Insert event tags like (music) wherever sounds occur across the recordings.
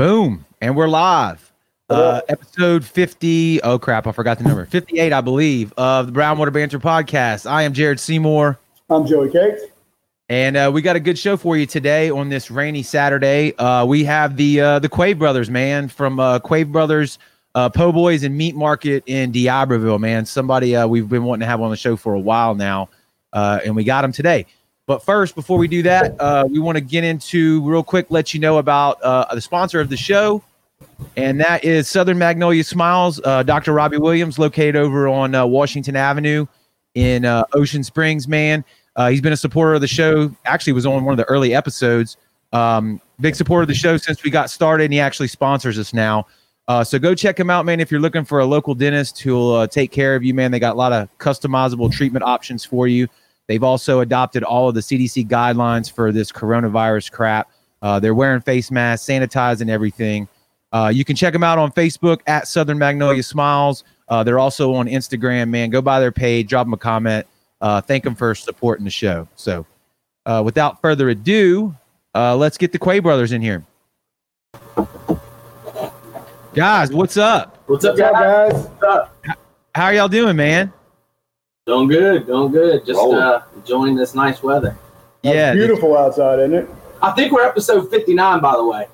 Boom. And we're live. Uh, episode 50. Oh, crap. I forgot the number. 58, I believe, of the Brownwater Banter podcast. I am Jared Seymour. I'm Joey Cakes. And uh, we got a good show for you today on this rainy Saturday. Uh, we have the uh, the Quave brothers, man, from uh, Quave Brothers uh, Po' Boys and Meat Market in D'Iberville, man. Somebody uh, we've been wanting to have on the show for a while now, uh, and we got them today. But first, before we do that, uh, we want to get into real quick, let you know about uh, the sponsor of the show, and that is Southern Magnolia Smiles. Uh, Dr. Robbie Williams, located over on uh, Washington Avenue in uh, Ocean Springs, man. Uh, he's been a supporter of the show. Actually, was on one of the early episodes. Um, big supporter of the show since we got started, and he actually sponsors us now. Uh, so go check him out, man. If you're looking for a local dentist who'll uh, take care of you, man, they got a lot of customizable treatment options for you. They've also adopted all of the CDC guidelines for this coronavirus crap. Uh, they're wearing face masks, sanitizing everything. Uh, you can check them out on Facebook at Southern Magnolia Smiles. Uh, they're also on Instagram, man. Go by their page, drop them a comment. Uh, thank them for supporting the show. So, uh, without further ado, uh, let's get the Quave brothers in here. Guys, what's up? What's up, guys? guys? What's up? How are y'all doing, man? Doing good, doing good. Just Rolling. uh, enjoying this nice weather. It's yeah, beautiful outside, isn't it? I think we're episode 59, by the way.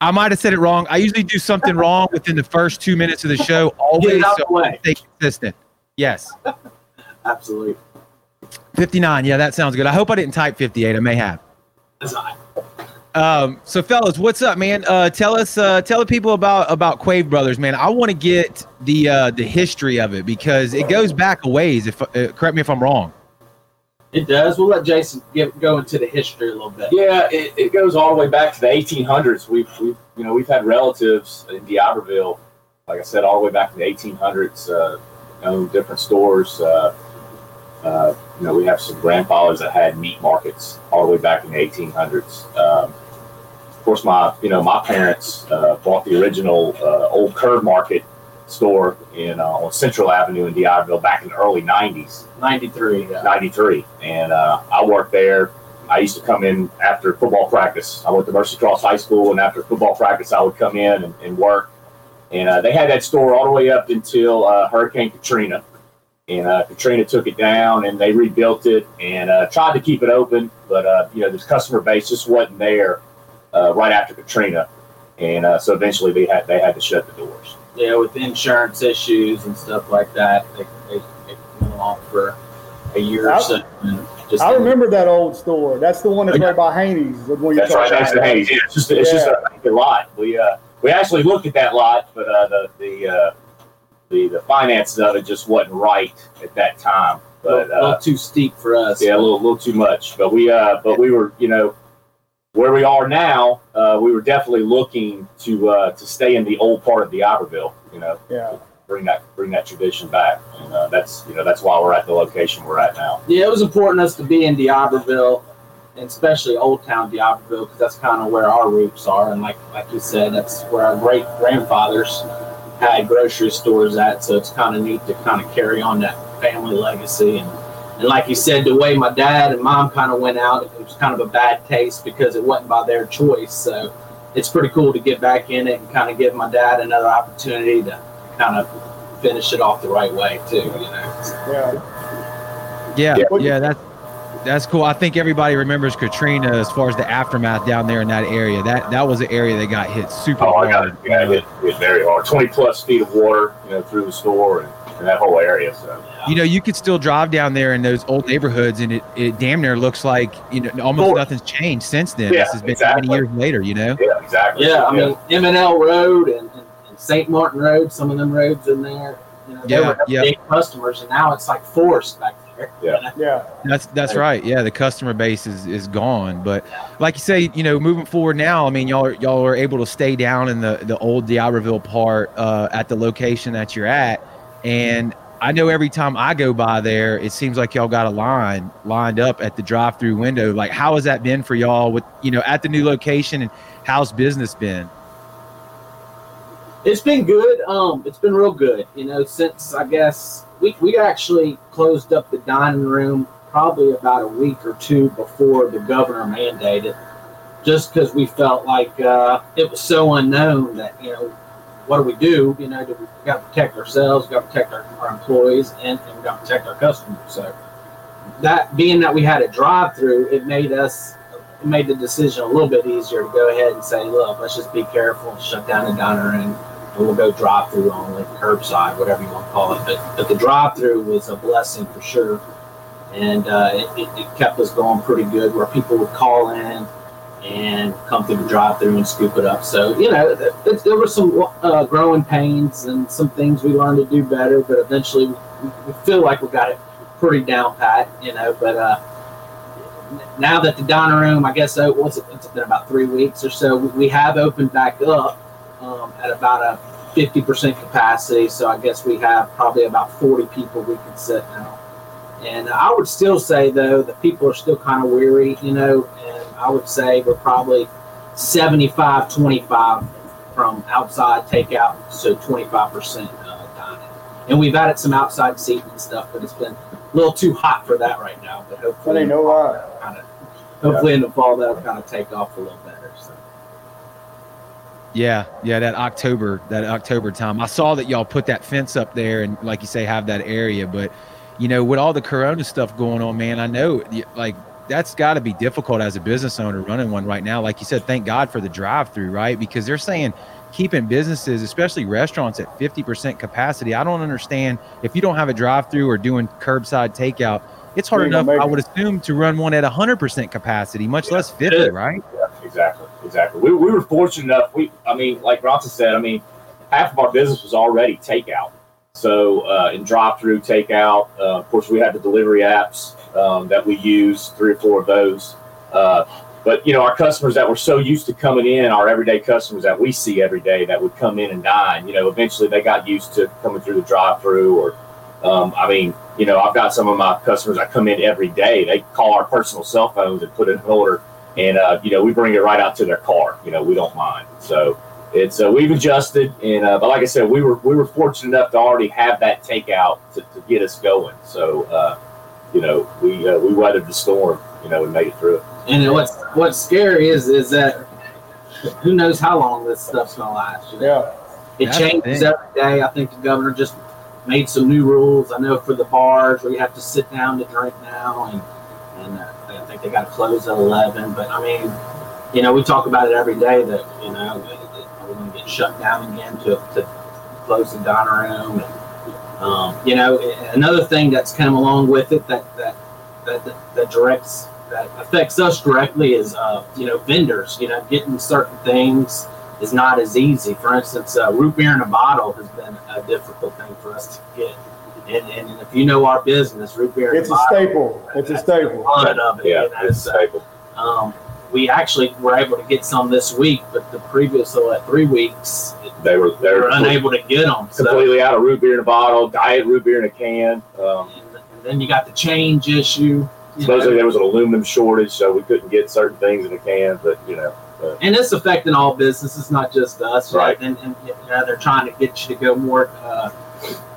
I might have said it wrong. I usually do something wrong within the first two minutes of the show, (laughs) always it out so the way. stay consistent. Yes, (laughs) Absolutely. 59. Yeah, that sounds good. I hope I didn't type 58. I may have. That's all right. Um, so fellas, what's up, man? Uh, tell us, uh, tell the people about about Quave Brothers, man. I want to get the uh, the history of it because it goes back a ways. If uh, correct me if I'm wrong. It does. We'll let Jason get, go into the history a little bit. Yeah, it, it goes all the way back to the 1800s. We've, we've you know we've had relatives in D'Iberville, like I said, all the way back to the 1800s. Uh, owned different stores. Uh, uh, you know, we have some grandfathers that had meat markets all the way back in the 1800s. Um, of course, my you know my parents uh, bought the original uh, old Curve Market store in uh, on Central Avenue in D'Iberville back in the early 90s. 93. Yeah. 93 and uh, i worked there i used to come in after football practice i went to mercy cross high school and after football practice i would come in and, and work and uh, they had that store all the way up until uh, hurricane katrina and uh, katrina took it down and they rebuilt it and uh, tried to keep it open but uh, you know the customer base just wasn't there uh, right after katrina and uh, so eventually they had they had to shut the doors Yeah, with insurance issues and stuff like that, they, they, they went on for a year I- or so. Just I remember that old store. That's the one that's right by Haney's. The one you That's right talking next to about. Yeah, it's just it's just a vacant lot. We uh we actually looked at that lot, but uh, the the uh, the the finances of it just wasn't right at that time. a little, But uh, little too steep for us. yeah, a little little too much. But we uh but we were you know where we are now. Uh, we were definitely looking to uh, to stay in the old part of D'Iberville. You know, Yeah. bring that bring that tradition back. And uh, that's you know that's why we're at the location we're at now. Yeah, it was important to us to be in D'Iberville, and especially Old Town D'Iberville, because that's kind of where our roots are. And like like you said, that's where our great grandfathers had grocery stores at. So it's kind of neat to kind of carry on that family legacy. And and like you said, the way my dad and mom kind of went out, it was kind of a bad taste because it wasn't by their choice. So it's pretty cool to get back in it and kind of give my dad another opportunity to kind of finish it off the right way too. You know. Yeah. Yeah, Yeah. yeah, that's that's cool. I think everybody remembers Katrina as far as the aftermath down there in that area. That that was an area that got hit super Oh, I hard. got it. Yeah, it, it very hard. Twenty plus feet of water, you know, through the store and, and that whole area. So You know, you could still drive down there in those old neighborhoods, and it, it damn near looks like you know almost Cool. nothing's changed since then. Yeah, this has been exactly. many years later. You know. yeah, exactly. Yeah, I mean M and L Road and, and, and St. Martin Road, some of them roads in there. You know, they Yeah, were yeah. big customers, and now it's like forced back there. Yeah. Yeah. That's that's right. Yeah, the customer base is is gone. But like you say, you know, moving forward now, I mean, y'all are, y'all are able to stay down in the the old D'Iberville part uh, at the location that you're at, and I know every time I go by there, it seems like y'all got a line lined up at the drive-through window. Like, how has that been for y'all with you know at the new location, and how's business been? It's been good. Um, it's been real good. You know, since I guess we we actually closed up the dining room probably about a week or two before the governor mandated. just because we felt like uh, it was so unknown that you know what do we do? You know, do we got to protect ourselves, got to protect our, our employees, and, and we got to protect our customers. So that being that we had a drive-through, it made us it made the decision a little bit easier to go ahead and say, look, let's just be careful, shut down the diner, and, and we'll go drive-through only, curbside, whatever you want to call it. But but the drive-through was a blessing for sure, and uh, it, it, it kept us going pretty good. Where people would call in and come through the drive-through and scoop it up. So you know, th- th- there were some uh, growing pains and some things we learned to do better, but eventually we, we feel like we got it pretty down pat. You know, but uh, now that the dining room, I guess, uh, what's it, it's been about three weeks or so, we, we have opened back up um, at about a 50% capacity. So I guess we have probably about 40 people we can sit now. And I would still say, though, that people are still kind of weary, you know, and I would say we're probably 75 25 from outside takeout so 25% uh, dining. And we've added some outside seating and stuff, but it's been a little too hot for that right now. But That hopefully, ain't no lie. kind of, hopefully in the fall that'll kind of take off a little better. So. Yeah, yeah, that October, that October time. I saw that y'all put that fence up there and like you say have that area, but you know, with all the corona stuff going on, man, I know like that's got to be difficult as a business owner running one right now. Like you said, thank God for the drive-through, right? Because they're saying keeping businesses, especially restaurants at 50% capacity. I don't understand if you don't have a drive-through or doing curbside takeout, it's hard You ain't gonna enough I would assume to run one at 100% capacity, much less 50, right? Yeah, exactly, exactly. We, we were fortunate enough. We, I mean, like Bronson said, I mean, half of our business was already takeout. So uh, in drive-through takeout, uh, of course, we had the delivery apps um, that we use, three or four of those. Uh, but you know, our customers that were so used to coming in, our everyday customers that we see every day that would come in and dine, you know, eventually they got used to coming through the drive-through. Or, um, I mean, you know, I've got some of my customers that come in every day. They call our personal cell phones and put in an order and uh, you know we bring it right out to their car. You know we don't mind. So it's uh, we've adjusted, and uh, but like I said, we were we were fortunate enough to already have that takeout to, to get us going. So uh, you know we uh, we weathered the storm. You know and made it through it. And what's what's scary is is that who knows how long this stuff's gonna last. You know? Yeah. It That's changes every day. I think the governor just made some new rules. I know for the bars where you have to sit down to drink now, and and uh, I think they got to close at eleven. But I mean, you know, we talk about it every day that you know that- that we're going to get shut down again to to close the diner room. And, um, you know, another thing that's come along with it that that that that, that directs that affects us directly is uh, you know vendors. You know, getting certain things is not as easy. For instance, uh, root beer in a bottle has been a difficult thing for us to get. And, and if you know our business, root beer it's a a staple. It's a staple. lot of it. Yeah, you know, it's so, staple. um, we actually were able to get some this week, but the previous so at three weeks, They were they were were unable to get them. So, completely out of root beer in a bottle, diet root beer in a can. Um, and, and then you got the change issue. supposedly know. there was an aluminum shortage, so we couldn't get certain things in a can. But you know, and it's affecting all businesses, not just us. Right. And, and you know, they're trying to get you to go more uh,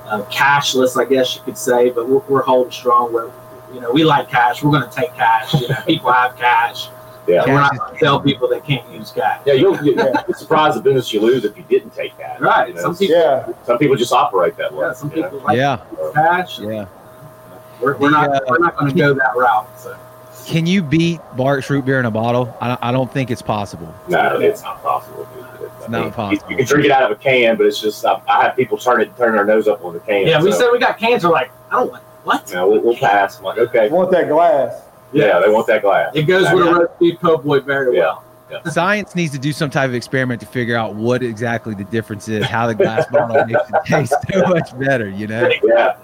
uh, cashless, I guess you could say. But we're, we're holding strong. Where you know we like cash. We're going to take cash. You know, people have cash. Yeah, And we're not is going to tell people they can't use cash. yeah, you'll you'll be surprised the business you lose if you didn't take that. Right. You know, Some people. Yeah. some people just operate that way. Yeah, some you know? like Yeah, cash. yeah. We're, we're The, not. uh, we're not going to go that route. So. Can you beat Barq's root beer in a bottle? I, I don't think it's possible. No, it's not possible. It's not you- possible. You can drink it out of a can, but it's just I, I have people turn it turn their nose up on the can. Yeah, we so, said we got cancer. Like I don't want what. you know, we'll, we'll pass. I'm like, okay, You want that glass. Yeah, they want that glass. It goes with a roast beef po' boy very Yeah. well. (laughs) Science needs to do some type of experiment to figure out what exactly the difference is, how the glass bottle makes it taste (laughs) so much better, you know? Yeah,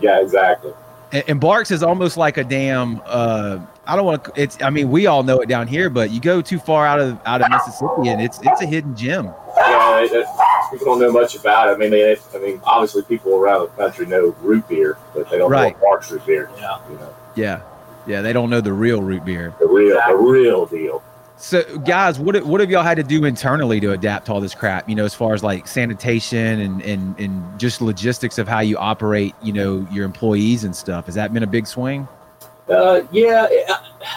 yeah, exactly. And, and Barq's is almost like a damn. Uh, I don't want to. It's. I mean, we all know it down here, but you go too far out of out of Mississippi, and it's it's a hidden gem. Yeah, it, it, people don't know much about it. I mean, they, I mean, obviously, people around the country know root beer, but they don't Right. know Barq's root beer. Yeah. You know, Yeah, yeah. They don't know the real root beer. the real, the real deal. So, guys, what what have y'all had to do internally to adapt to all this crap? You know, as far as like sanitation and and and just logistics of how you operate. You know, your employees and stuff. Has that been a big swing? Uh, yeah,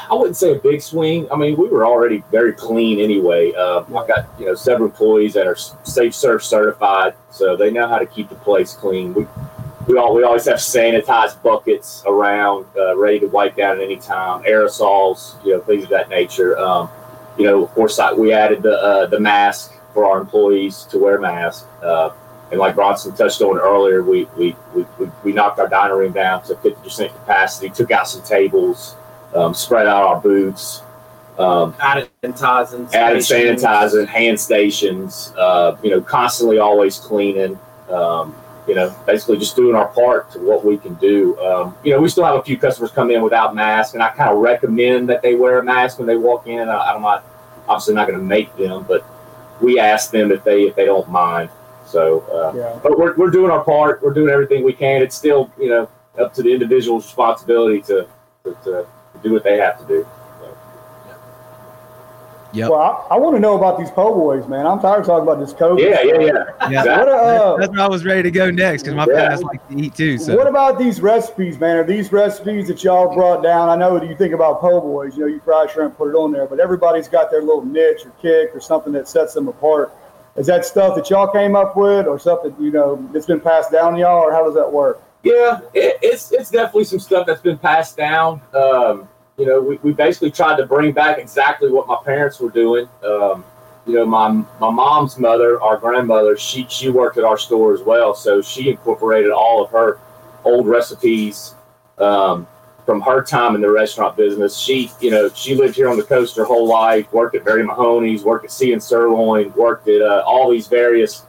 I wouldn't say a big swing. I mean, we were already very clean anyway. Uh, I've got you know several employees that are Safe Serve certified, so they know how to keep the place clean. We we all we always have sanitized buckets around, uh, ready to wipe down at any time. Aerosols, you know, things of that nature. Um, you know, of course, I, we added the uh, the mask for our employees to wear masks. Uh, and like Bronson touched on earlier, we, we, we, we, knocked our dining room down to 50% capacity, took out some tables, um, spread out our booths, um, added sanitizing, added sanitizing, hand stations, uh, you know, constantly always cleaning, um, you know, basically just doing our part to what we can do. Um, you know, we still have a few customers come in without masks, and I kind of recommend that they wear a mask when they walk in. I, I'm not, obviously not going to make them, but we ask them if they if they don't mind. So, uh, yeah. but we're, we're doing our part. We're doing everything we can. It's still, you know, up to the individual's responsibility to, to, to do what they have to do. Yeah. Well, I, I want to know about these po' boys, man. I'm tired of talking about this COVID. Yeah, yeah, yeah. yeah. What, uh, that's where I was ready to go next because my yeah. parents like to eat too. So. What about these recipes, man? Are these recipes that y'all brought down? I know that you think about po' boys, you know, you fry shrimp, put it on there, but everybody's got their little niche or kick or something that sets them apart. Is that stuff that y'all came up with, or stuff that you know that's been passed down to y'all, or how does that work? Yeah, it, it's it's definitely some stuff that's been passed down. Um, you know, we, we basically tried to bring back exactly what my parents were doing. Um, you know, my my mom's mother, our grandmother, she she worked at our store as well, so she incorporated all of her old recipes. Um, from her time in the restaurant business. She, you know, she lived here on the coast her whole life, worked at Mary Mahoney's, worked at Sea and Sirloin, worked at uh, all these various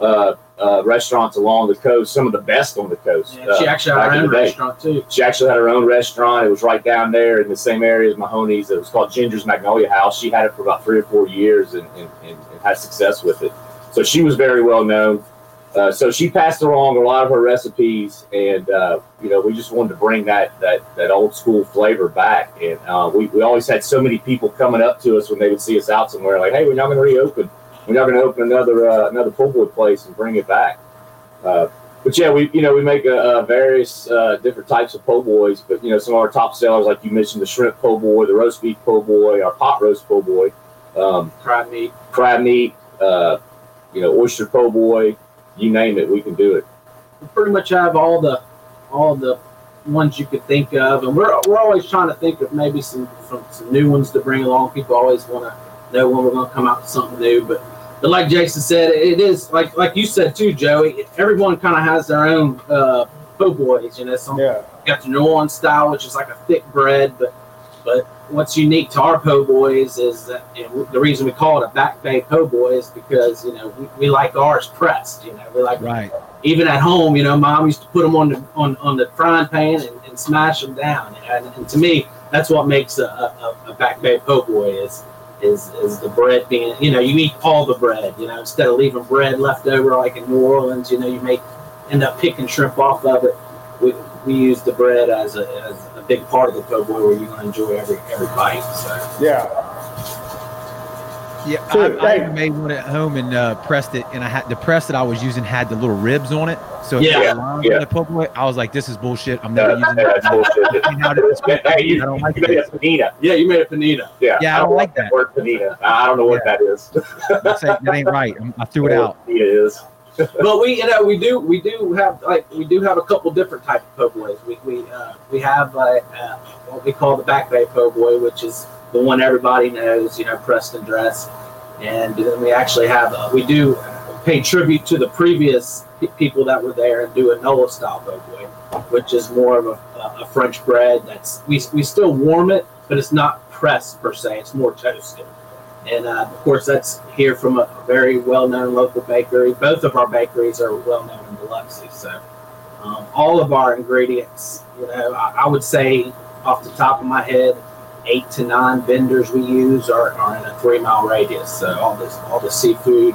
uh, uh, restaurants along the coast, some of the best on the coast. Yeah, she uh, actually had her own restaurant too. She actually had her own restaurant. It was right down there in the same area as Mahoney's. It was called Ginger's Magnolia House. She had it for about three or four years and, and, and had success with it. So she was very well known. Uh, so she passed along a lot of her recipes, and uh, you know we just wanted to bring that that that old school flavor back. And uh, we we always had so many people coming up to us when they would see us out somewhere, like, "Hey, we're not going to reopen. We're not going to open another uh, another po' boy place and bring it back." Uh, but yeah, we you know we make various different types of po' boys. But you know some of our top sellers, like you mentioned, the shrimp po' boy, the roast beef po' boy, our pot roast po' boy, um, crab meat, crab meat, you know oyster po' boy you name it, we can do it. We pretty much have all the all the ones you could think of, and we're we're always trying to think of maybe some some, some new ones to bring along. People always want to know when we're going to come out with something new, but but like Jason said, it is like like you said too, Joey. Everyone kind of has their own uh, po' boys, you know. Some yeah. got the New Orleans style, which is like a thick bread, but but what's unique to our po' boys is that you know, the reason we call it a back bay po' boy is because you know we, we like ours pressed. You know, we like right. Even at home, you know, mom used to put them on the on, on the frying pan and, and smash them down. And, and, to me, that's what makes a, a, a back bay po' boy is is is the bread being you know you eat all the bread. You know, instead of leaving bread left over like in New Orleans, you know, you may end up picking shrimp off of it. We, we use the bread as a, as a big part of the po' boy where you're going to enjoy every every bite. So yeah. Yeah, so, I, I made one at home and uh, pressed it, and I had the press that I was using had the little ribs on it. So yeah, yeah. The po' boy, I was like, "This is bullshit. I'm never using (laughs) that." (laughs) hey, you, I don't like you made a panina. Yeah, you made a panina. Yeah, yeah, I don't, I don't like that word panina. I don't know what yeah. that is. (laughs) that ain't right. I threw it out. It is but we, you know, we do, we do have like we do have a couple different type of po' boys. We we uh, we have uh, uh, what we call the back bay po' boy, which is the one everybody knows, you know, Preston dress, and then we actually have uh, we do pay tribute to the previous people that were there and do a Nola style po' which is more of a, a French bread. That's we we still warm it, but it's not pressed per se. It's more toasted. And uh, of course, that's here from a very well-known local bakery. Both of our bakeries are well-known in Biloxi. So um, all of our ingredients, you know, I, I, would say off the top of my head, eight to nine vendors we use are, are in a three-mile radius. So all this, all the seafood,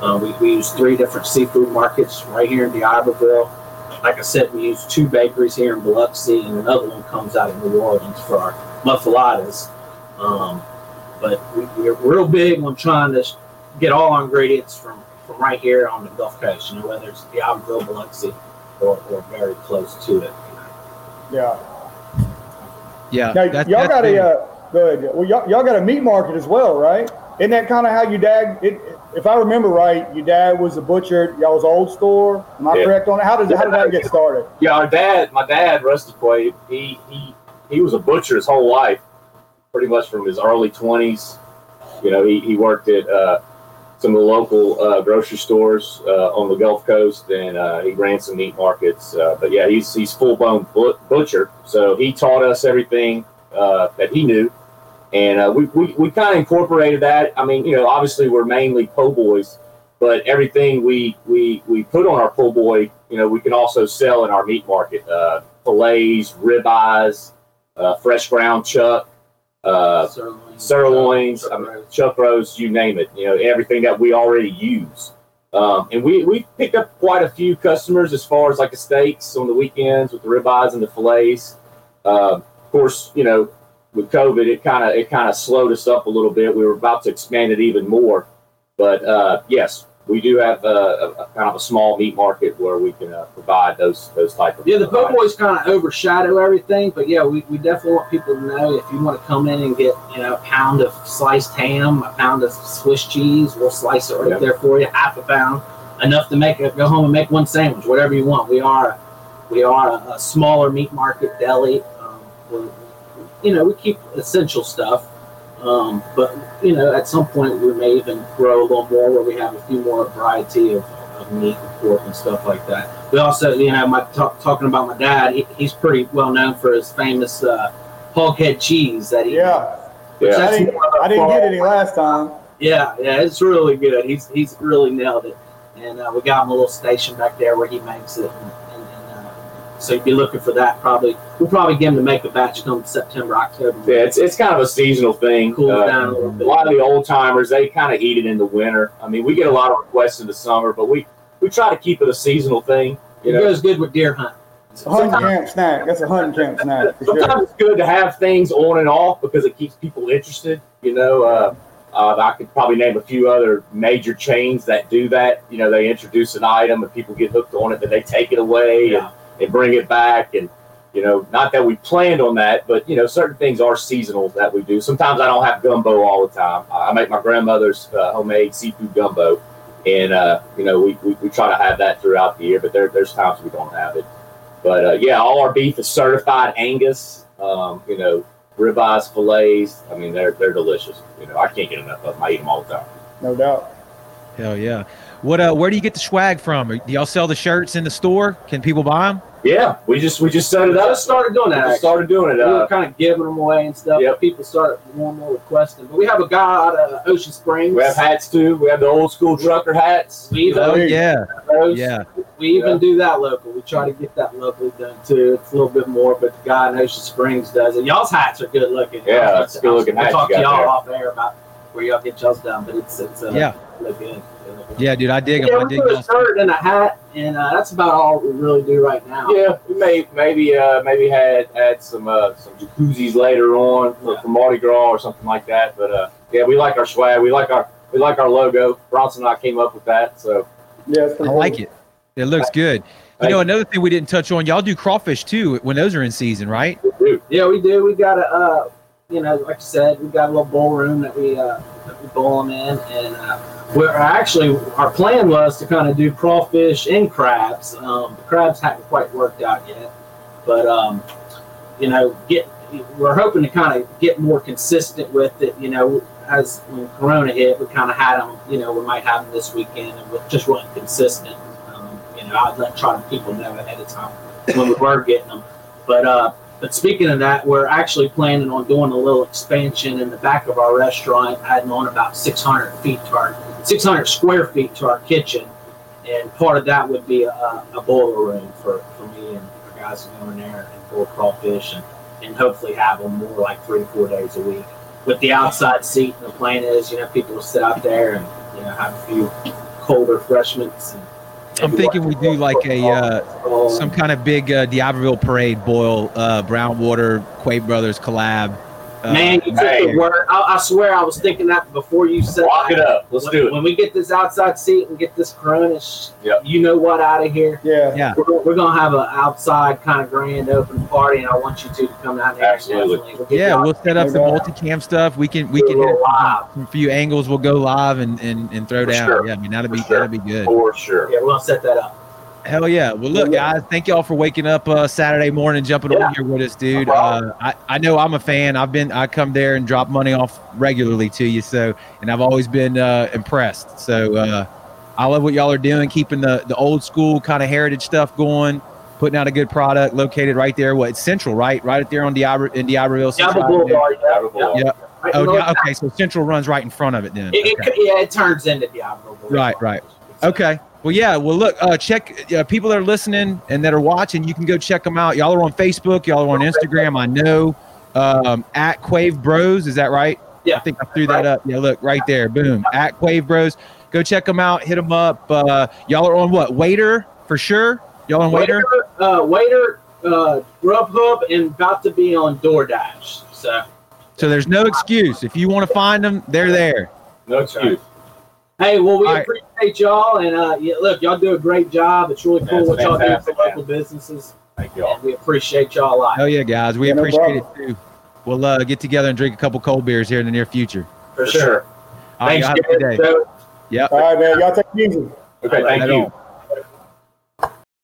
uh, we, we use three different seafood markets right here in D'Iberville. Like I said, we use two bakeries here in Biloxi, and another one comes out of New Orleans for our muffulettas. Um, but we, are real big on trying to get all our ingredients from, from right here on the Gulf Coast, you know, whether it's D'Iberville, Biloxi, or, or very close to it. Yeah. Yeah, Now, that's- y'all that's got big. a uh, good. Well, y'all, y'all got a meat market as well, right? Isn't that kind of how your dad? It, if I remember right, your dad was a butcher. Y'all was old store. Am I Yeah. correct on it? How did how did that get started? Yeah, our dad, my dad, Rusty Quave, he he he was a butcher his whole life, pretty much from his early twenties. You know, he, he worked at uh, some of the local uh, grocery stores uh, on the Gulf Coast, and uh, he ran some meat markets. Uh, but yeah, he's he's full blown butcher, so he taught us everything uh, that he knew, and uh, we we, we kind of incorporated that. I mean, you know, obviously we're mainly po' boys, but everything we we we put on our po' boy, you know, we can also sell in our meat market. Fillets, ribeyes, fresh ground chuck, uh, Sirloin, sirloins, roast. chuck roast, you name it. You know, everything that we already use. Um, and we we picked up quite a few customers as far as like the steaks on the weekends with the ribeyes and the fillets. Uh, of course, you know, with COVID, it kind of it kind of slowed us up a little bit. We were about to expand it even more, but uh, yes, we do have a, a, a kind of a small meat market where we can uh, provide those those type of Yeah, the po' boys kind of overshadow everything, but yeah, we, we definitely want people to know if you want to come in and get you know a pound of sliced ham, a pound of Swiss cheese, we'll slice it right Yeah. there for you, half a pound, enough to make it go home and make one sandwich, whatever you want. We are we are a, a smaller meat market deli. Um, you know, we keep essential stuff, um, but you know, at some point we may even grow a little more where we have a few more variety of, of meat and pork and stuff like that. We also, you know, my talk, talking about my dad, he, he's pretty well known for his famous uh, hog head cheese that he. Yeah, Yeah. I didn't, more of a I didn't fall- get any last time. Yeah, yeah, it's really good. He's he's really nailed it, and uh, we got him a little station back there where he makes it, and, and, and so you'd be looking for that. Probably we'll probably get them to make a batch come September, October. Yeah, it's, it's kind of a seasonal thing. cool Uh, down a little bit. A lot of the old timers, they kind of eat it in the winter. I mean, we get a lot of requests in the summer, but we, we try to keep it a seasonal thing. It You know, goes good with deer hunting. It's a hunting camp snack. That's a hunting camp snack for sure. sometimes it's good to have things on and off because it keeps people interested. You know, uh, uh, I could probably name a few other major chains that do that. You know, they introduce an item and people get hooked on it, then they take it away Yeah. and, and bring it back. And, you know, not that we planned on that, but, you know, certain things are seasonal that we do. Sometimes I don't have gumbo all the time. I make my grandmother's uh, homemade seafood gumbo. And, uh, you know, we, we, we try to have that throughout the year, but there, there's times we don't have it. But uh, yeah, all our beef is certified Angus. Um, you know, ribeyes, fillets. I mean, they're they're delicious. You know, I can't get enough of them. I eat them all the time. No doubt. Hell yeah. What uh where do you get the swag from? Do y'all sell the shirts in the store? Can people buy them? Yeah, we just we just set it I up. just started doing We that. just started doing it. we were Uh, kind of giving them away and stuff. Yep. People started more and more requesting. But we have a guy out of Ocean Springs. we have hats too. We have the old school trucker hats. We even, Oh yeah. those. Yeah. we even Yeah. do that local. We try to get that locally done too. It's a little bit more, but the guy in Ocean Springs does it. Y'all's hats are good looking. Yeah, I'll- it's good looking I'll talk to y'all there. off air about where y'all get y'all's done, but it's it's uh, Yeah. look good. They look good. Yeah, dude, I dig them. Yeah, I dig do a shirt and a hat, and uh, that's about all we really do right now. Yeah, we may maybe uh, maybe had had some uh, some jacuzzis later on for, Yeah. for Mardi Gras or something like that. But uh, yeah, we like our swag. We like our we like our logo. Bronson and I came up with that. So Yeah, it's I pretty like it. It looks good. You Thank know, another thing we didn't touch on, y'all do crawfish too when those are in season, right? we do. Yeah, we do. We got a, uh, you know, like you said, we've got a little bowl room that we uh, that we bowl them in, and uh, we're actually our plan was to kind of do crawfish and crabs. Um, the crabs haven't quite worked out yet, but um, you know, get we're hoping to kind of get more consistent with it. You know, as when Corona hit, we kind of had them. You know, we might have them this weekend, and we're just wasn't consistent. Um, you know, I'd let try to people know ahead of time when we were getting them, but. uh but speaking of that, we're actually planning on doing a little expansion in the back of our restaurant, adding on about 600 feet to our 600 square feet to our kitchen, and part of that would be a, a boiler room for, for me and our guys to go in there and boil crawfish and, and hopefully have them more like three to four days a week. With the outside seat, the plan is, you know, people will sit out there and you know have a few cold refreshments. And I'm thinking we do like a uh, some kind of big uh, parade boil, uh, Brown Water, Quave Brothers collab. Uh, Man, you took hey. the word. I, I swear, I was thinking that before you said. Lock that. it up. Let's when, do it. When we get this outside seat and get this Coronas, Yep. you know what, out of here. Yeah. Yeah. We're, we're gonna have an outside kind of grand open party, and I want you two to come out there. Absolutely. We'll yeah, we'll set up some Yeah. multicam stuff. We can we do a can hit little live. some few angles. We'll go live and and, and throw For down. sure. Yeah, I mean that'd be sure. that'd be good. For sure. Yeah, we're gonna set that up. Hell yeah. Well, look, guys, thank y'all for waking up uh, Saturday morning, jumping Yeah. on here with us, dude. Uh. I, I know I'm a fan. I've been, I come there and drop money off regularly to you. So, and I've always been uh, impressed. So, uh, I love what y'all are doing, keeping the, the old school kind of heritage stuff going, putting out a good product located right there. What, it's central, right? Right there on Diablo, in Diableville. Diablo Central Avenue. Boulevard. Yeah, Diablo Boulevard. Yeah. Right Oh, north- yeah, okay. So Central runs right in front of it then. It, it, yeah, it turns into Diablo Boulevard. Right, right. Okay. Well, yeah. Well, look, uh, check uh, people that are listening and that are watching. You can go check them out. Y'all are on Facebook. Y'all are on Instagram. I know. Um, at Quave Bros. Is that right? Yeah. I think I threw that up. Yeah. Look right there. Boom. At Quave Bros. Go check them out. Hit them up. Uh, y'all are on what? Waitr for sure. Y'all on Waitr. Waitr, uh, Waitr, uh, Grubhub, and about to be on DoorDash. So, So there's no excuse. If you want to find them, they're there. No excuse. Hey, well, we All right. appreciate y'all, and uh, yeah, look, y'all do a great job. It's really cool That's what y'all do for local businesses, Thank y'all. we appreciate y'all a lot Hell yeah, guys. We Yeah, no appreciate it too. We'll uh, get together and drink a couple cold beers here in the near future. for For sure. sure. All right, Thanks, y'all have a good day. So, Yep. All right, man. Y'all take it easy. Okay, thank you. on.